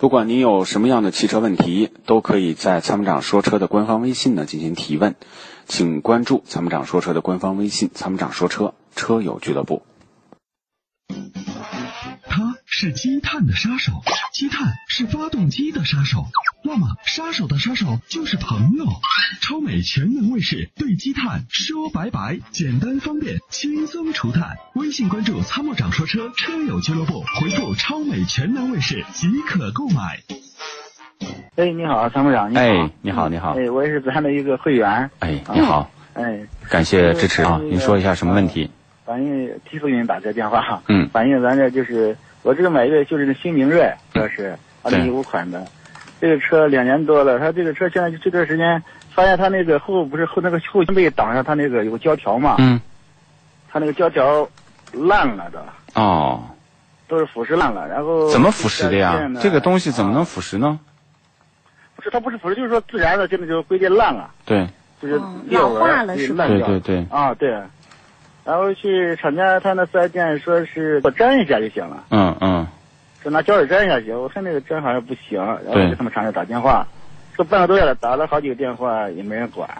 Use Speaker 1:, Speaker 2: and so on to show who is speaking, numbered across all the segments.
Speaker 1: 不管您有什么样的汽车问题，都可以在参谋长说车的官方微信呢进行提问，请关注参谋长说车的官方微信“参谋长说车车友俱乐部”。
Speaker 2: 它是积碳的杀手，积碳是发动机的杀手，那么杀手的杀手就是朋友。超美全能卫士对积碳说拜拜，简单方便，轻松除碳。微信关注“参谋长说车车友俱乐部”，回复“超美全能卫士”即可购买。
Speaker 3: 哎，你好，参谋长，你好。
Speaker 1: 哎，你好，你好。
Speaker 3: 哎，我也是咱的一个会员。
Speaker 1: 哎，你好。
Speaker 3: 哎，
Speaker 1: 感谢支持啊！您说一下什么问题？
Speaker 3: 反映提出给你打这电话。
Speaker 1: 嗯。
Speaker 3: 反映咱这就是我这个买的就是那新明锐，这是二零一五款的，这个车两年多了，它这个车现在就这段时间发现它那个后不是后那个后背挡上它那个有个胶条嘛。
Speaker 1: 嗯。
Speaker 3: 它那个胶条烂了的。
Speaker 1: 哦。
Speaker 3: 都是腐蚀烂了，然后。
Speaker 1: 怎么腐蚀的呀？这个东西怎么能腐蚀呢？
Speaker 3: 不是，它不是腐蚀，就是说自然的，就那就硅件烂了。
Speaker 1: 对。
Speaker 3: 就是
Speaker 4: 老化了是吧？
Speaker 1: 对对对。
Speaker 3: 啊，对。然后去厂家，他那四 S 店说是我粘一下就行了。
Speaker 1: 嗯嗯。
Speaker 3: 说拿胶水粘一下行，我看那个粘好像不行，然后给他们厂家打电话，说半个多月了，打了好几个电话也没人管。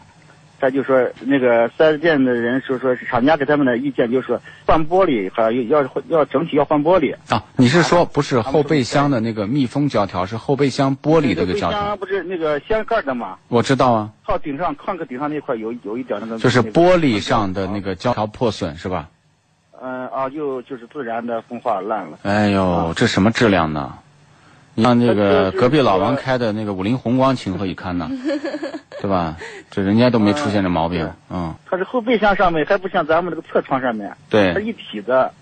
Speaker 3: 他就说那个四 S 店的人说说是厂家给他们的意见，就是说换玻璃，还要要要整体要换玻璃。
Speaker 1: 啊，你是说不是后备箱的那个密封胶条，是后备箱玻璃这个胶条？
Speaker 3: 不是那个掀盖的吗？
Speaker 1: 我知道啊。
Speaker 3: 靠顶上靠个顶上那块有有一点那个。
Speaker 1: 就是玻璃上的那个胶条破损是吧？
Speaker 3: 嗯啊，就就是自然的风化烂了。
Speaker 1: 哎呦，这什么质量呢？让那个 隔壁老王开的那个五菱宏光情何以堪呢？对吧？这人家都没出现这毛病，嗯。
Speaker 3: 它是后备箱上面还不像咱们这个侧窗上面，
Speaker 1: 对，
Speaker 3: 它一体的。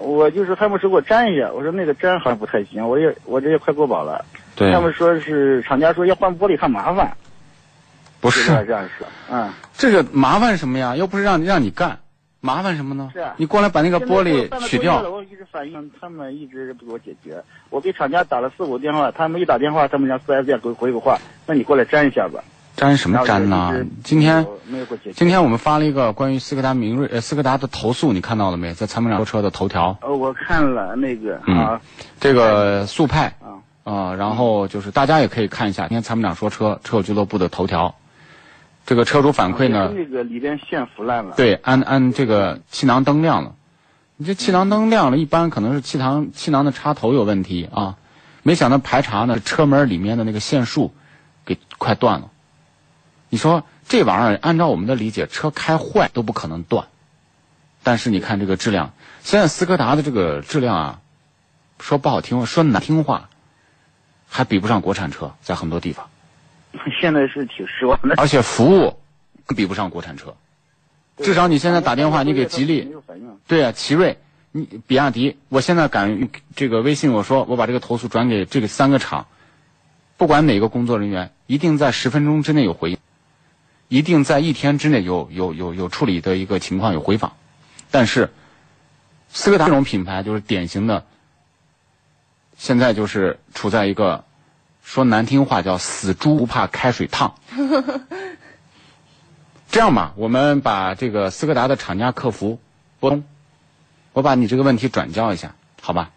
Speaker 3: 我就是他们说给我粘一下，我说那个粘好像不太行，我也我这也快过保了。
Speaker 1: 对。
Speaker 3: 他们说是厂家说要换玻璃还麻烦。
Speaker 1: 不是
Speaker 3: 这样说，嗯。
Speaker 1: 这个麻烦什么呀？又不是让你让你干，麻烦什么呢？
Speaker 3: 是。
Speaker 1: 你过来把那个玻璃取掉。
Speaker 3: 我一直反映，他们一直不给我解决。我给厂家打了四五电话，他们一打电话，他们家四 S 店给我回个话，那你过来粘一下吧。
Speaker 1: 粘什么粘呢？今天今天我们发了一个关于斯柯达明锐呃斯柯达的投诉，你看到了没？在参谋长说车的头条。
Speaker 3: 呃，我看了那个
Speaker 1: 啊，这个速派啊啊，然后就是大家也可以看一下今天参谋长说车车友俱乐部的头条。这个车主反馈呢，
Speaker 3: 那个里边线腐烂了。
Speaker 1: 对，安安这个气囊灯亮了，你这气囊灯亮了，一般可能是气囊气囊的插头有问题啊。没想到排查呢，车门里面的那个线束给快断了。你说这玩意儿，按照我们的理解，车开坏都不可能断，但是你看这个质量，现在斯柯达的这个质量啊，说不好听，说难听话，还比不上国产车，在很多地方。
Speaker 3: 现在是挺失望的。
Speaker 1: 而且服务比不上国产车，至少你现在打电话，你给吉利，对啊，奇瑞，你比亚迪，我现在敢这个微信我说我把这个投诉转给这个三个厂，不管哪个工作人员，一定在十分钟之内有回应。一定在一天之内有有有有处理的一个情况有回访，但是斯柯达这种品牌就是典型的，现在就是处在一个说难听话叫死猪不怕开水烫。这样吧，我们把这个斯柯达的厂家客服拨通，我把你这个问题转交一下，好吧？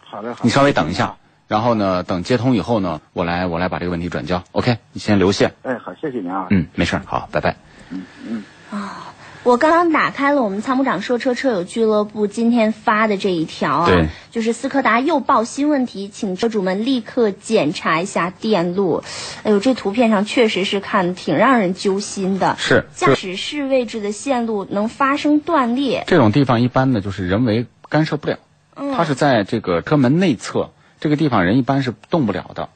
Speaker 3: 好的，好。
Speaker 1: 你稍微等一下。然后呢，等接通以后呢，我来我来把这个问题转交。OK，你先留线。
Speaker 3: 哎，好，谢谢您啊。
Speaker 1: 嗯，没事好，拜拜。
Speaker 3: 嗯嗯。
Speaker 4: 啊，我刚刚打开了我们参谋长说车车友俱乐部今天发的这一条啊，就是斯柯达又报新问题，请车主们立刻检查一下电路。哎呦，这图片上确实是看挺让人揪心的。
Speaker 1: 是。
Speaker 4: 驾驶室位置的线路能发生断裂，
Speaker 1: 这种地方一般呢就是人为干涉不了。
Speaker 4: 嗯。
Speaker 1: 它是在这个车门内侧。这个地方人一般是动不了的，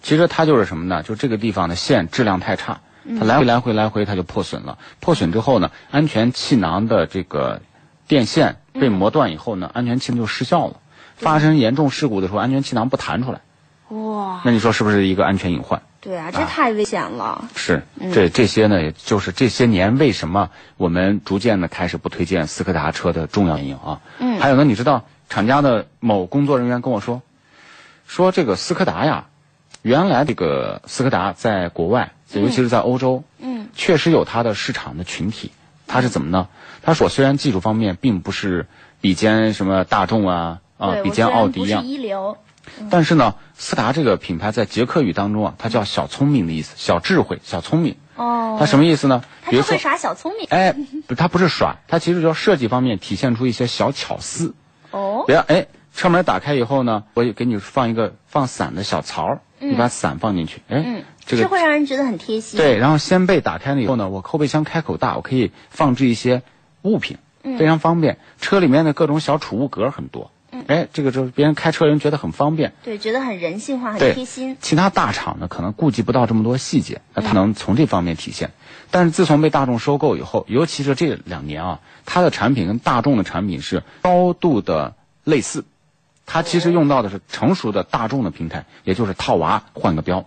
Speaker 1: 其实它就是什么呢？就这个地方的线质量太差，它来回来回来回它就破损了。破损之后呢，安全气囊的这个电线被磨断以后呢，安全气囊就失效了。发生严重事故的时候，安全气囊不弹出来。
Speaker 4: 哇！
Speaker 1: 那你说是不是一个安全隐患？
Speaker 4: 对啊，这太危险了。
Speaker 1: 是，这这些呢，也就是这些年为什么我们逐渐的开始不推荐斯柯达车的重要原因啊。
Speaker 4: 嗯。
Speaker 1: 还有呢，你知道厂家的某工作人员跟我说。说这个斯柯达呀，原来这个斯柯达在国外，尤其是在欧洲，
Speaker 4: 嗯，
Speaker 1: 确实有它的市场的群体。它是怎么呢？他说虽然技术方面并不是比肩什么大众啊啊，比肩奥迪啊，
Speaker 4: 一流。
Speaker 1: 但是呢，斯达这个品牌在捷克语当中啊，它叫小聪明的意思，小智慧、小聪明。
Speaker 4: 哦，
Speaker 1: 它什么意思呢？
Speaker 4: 比如说耍小聪明。
Speaker 1: 哎，不，它不是耍，它其实就设计方面体现出一些小巧思。
Speaker 4: 哦，
Speaker 1: 比如，哎，车门打开以后呢，我也给你放一个放伞的小槽，你把伞放进去，哎，这个
Speaker 4: 会让人觉得很贴心。
Speaker 1: 对，然后掀背打开了以后呢，我后备箱开口大，我可以放置一些物品，非常方便。车里面的各种小储物格很多。哎，这个就是别人开车人觉得很方便，
Speaker 4: 对，觉得很人性化、很贴心。
Speaker 1: 其他大厂呢，可能顾及不到这么多细节，那它能从这方面体现。但是自从被大众收购以后，尤其是这两年啊，它的产品跟大众的产品是高度的类似。它其实用到的是成熟的大众的平台，也就是套娃换个标，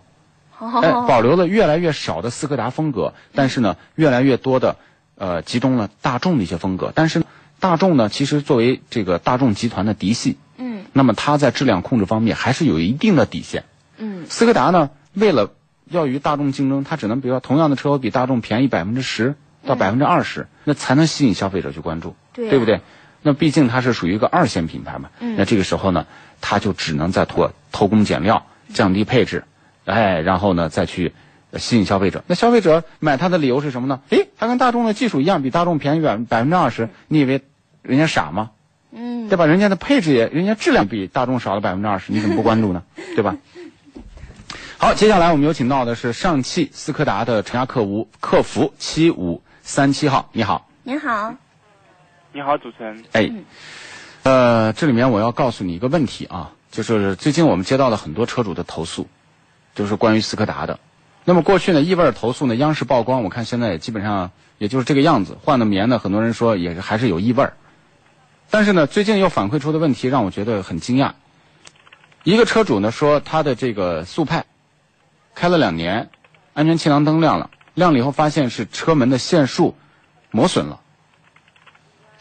Speaker 1: 哎，保留了越来越少的斯柯达风格，但是呢，越来越多的呃集中了大众的一些风格，但是。大众呢，其实作为这个大众集团的嫡系，嗯，那么它在质量控制方面还是有一定的底线，嗯，斯柯达呢，为了要与大众竞争，它只能比如说同样的车我比大众便宜百分之十到百分之二十，那才能吸引消费者去关注，对不对？那毕竟它是属于一个二线品牌嘛，那这个时候呢，它就只能在拖偷工减料、降低配置，哎，然后呢再去吸引消费者。那消费者买它的理由是什么呢？诶，它跟大众的技术一样，比大众便宜百百分之二十，你以为？人家傻吗？嗯，对吧？人家的配置也，人家质量比大众少了百分之二十，你怎么不关注呢？对吧？好，接下来我们有请到的是上汽斯柯达的陈亚客服客服七五三七号，你好。
Speaker 4: 您好。
Speaker 5: 你好，主持人。
Speaker 1: 哎，呃，这里面我要告诉你一个问题啊，就是最近我们接到了很多车主的投诉，就是关于斯柯达的。那么过去呢，异味投诉呢，央视曝光，我看现在也基本上也就是这个样子。换的棉呢，很多人说也是还是有异味儿。但是呢，最近又反馈出的问题让我觉得很惊讶。一个车主呢说，他的这个速派开了两年，安全气囊灯亮了，亮了以后发现是车门的线束磨损了。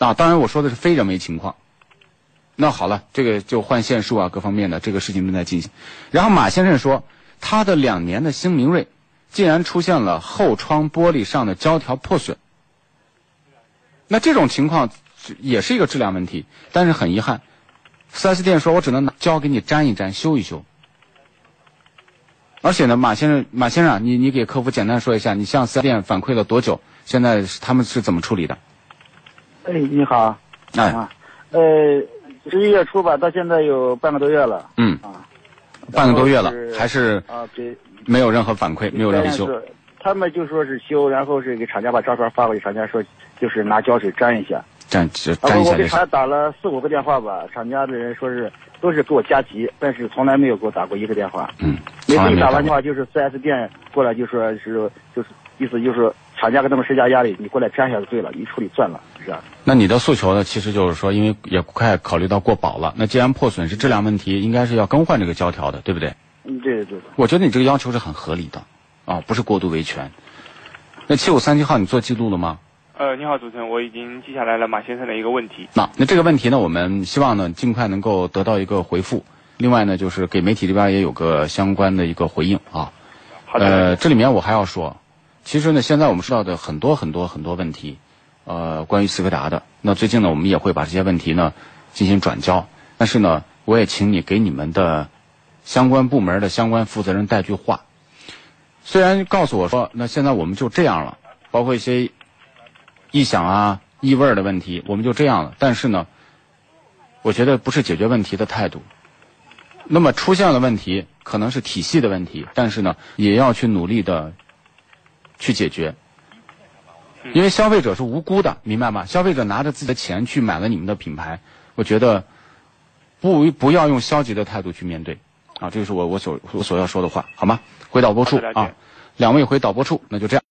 Speaker 1: 啊，当然我说的是非人为情况。那好了，这个就换线束啊，各方面的这个事情正在进行。然后马先生说，他的两年的星明锐竟然出现了后窗玻璃上的胶条破损。那这种情况。也是一个质量问题，但是很遗憾，4S 店说我只能拿胶给你粘一粘、修一修。而且呢，马先生，马先生，你你给客服简单说一下，你向 4S 店反馈了多久？现在他们是怎么处理的？
Speaker 3: 哎，你好。
Speaker 1: 哎。
Speaker 3: 呃，十一月初吧，到现在有半个多月了。
Speaker 1: 嗯。啊。半个多月了，还是
Speaker 3: 啊，对，
Speaker 1: 没有任何反馈，没有任何修。
Speaker 3: 他们就说是修，然后是给厂家把照片发过去，厂家说就是拿胶水粘一下。
Speaker 1: 粘粘一下
Speaker 3: 我给厂家打了四五个电话吧，厂家的人说是都是给我加急，但是从来没有给我打过一个电话。
Speaker 1: 嗯，
Speaker 3: 每次一打完电话就是 4S 店过来就说是就是意思就是厂家给他们施加压力，你过来粘一下就对了，一处理算了，是。
Speaker 1: 那你的诉求呢？其实就是说，因为也快考虑到过保了，那既然破损是质量问题，应该是要更换这个胶条的，对不对？
Speaker 3: 嗯，对对对。
Speaker 1: 我觉得你这个要求是很合理的，啊，不是过度维权。那七五三七号你做记录了吗？
Speaker 5: 呃，你好，主持人，我已经记下来了马先生的一个问题。
Speaker 1: 那那这个问题呢，我们希望呢尽快能够得到一个回复。另外呢，就是给媒体这边也有个相关的一个回应啊。
Speaker 5: 好的。
Speaker 1: 呃，这里面我还要说，其实呢，现在我们知道的很多很多很多问题，呃，关于斯柯达的。那最近呢，我们也会把这些问题呢进行转交。但是呢，我也请你给你们的相关部门的相关负责人带句话。虽然告诉我说，那现在我们就这样了，包括一些。异响啊，异味的问题，我们就这样了。但是呢，我觉得不是解决问题的态度。那么出现了问题，可能是体系的问题，但是呢，也要去努力的去解决。因为消费者是无辜的，明白吗？消费者拿着自己的钱去买了你们的品牌，我觉得不不要用消极的态度去面对。啊，这就是我我所我所要说的话，好吗？回导播处啊，两位回导播处，那就这样。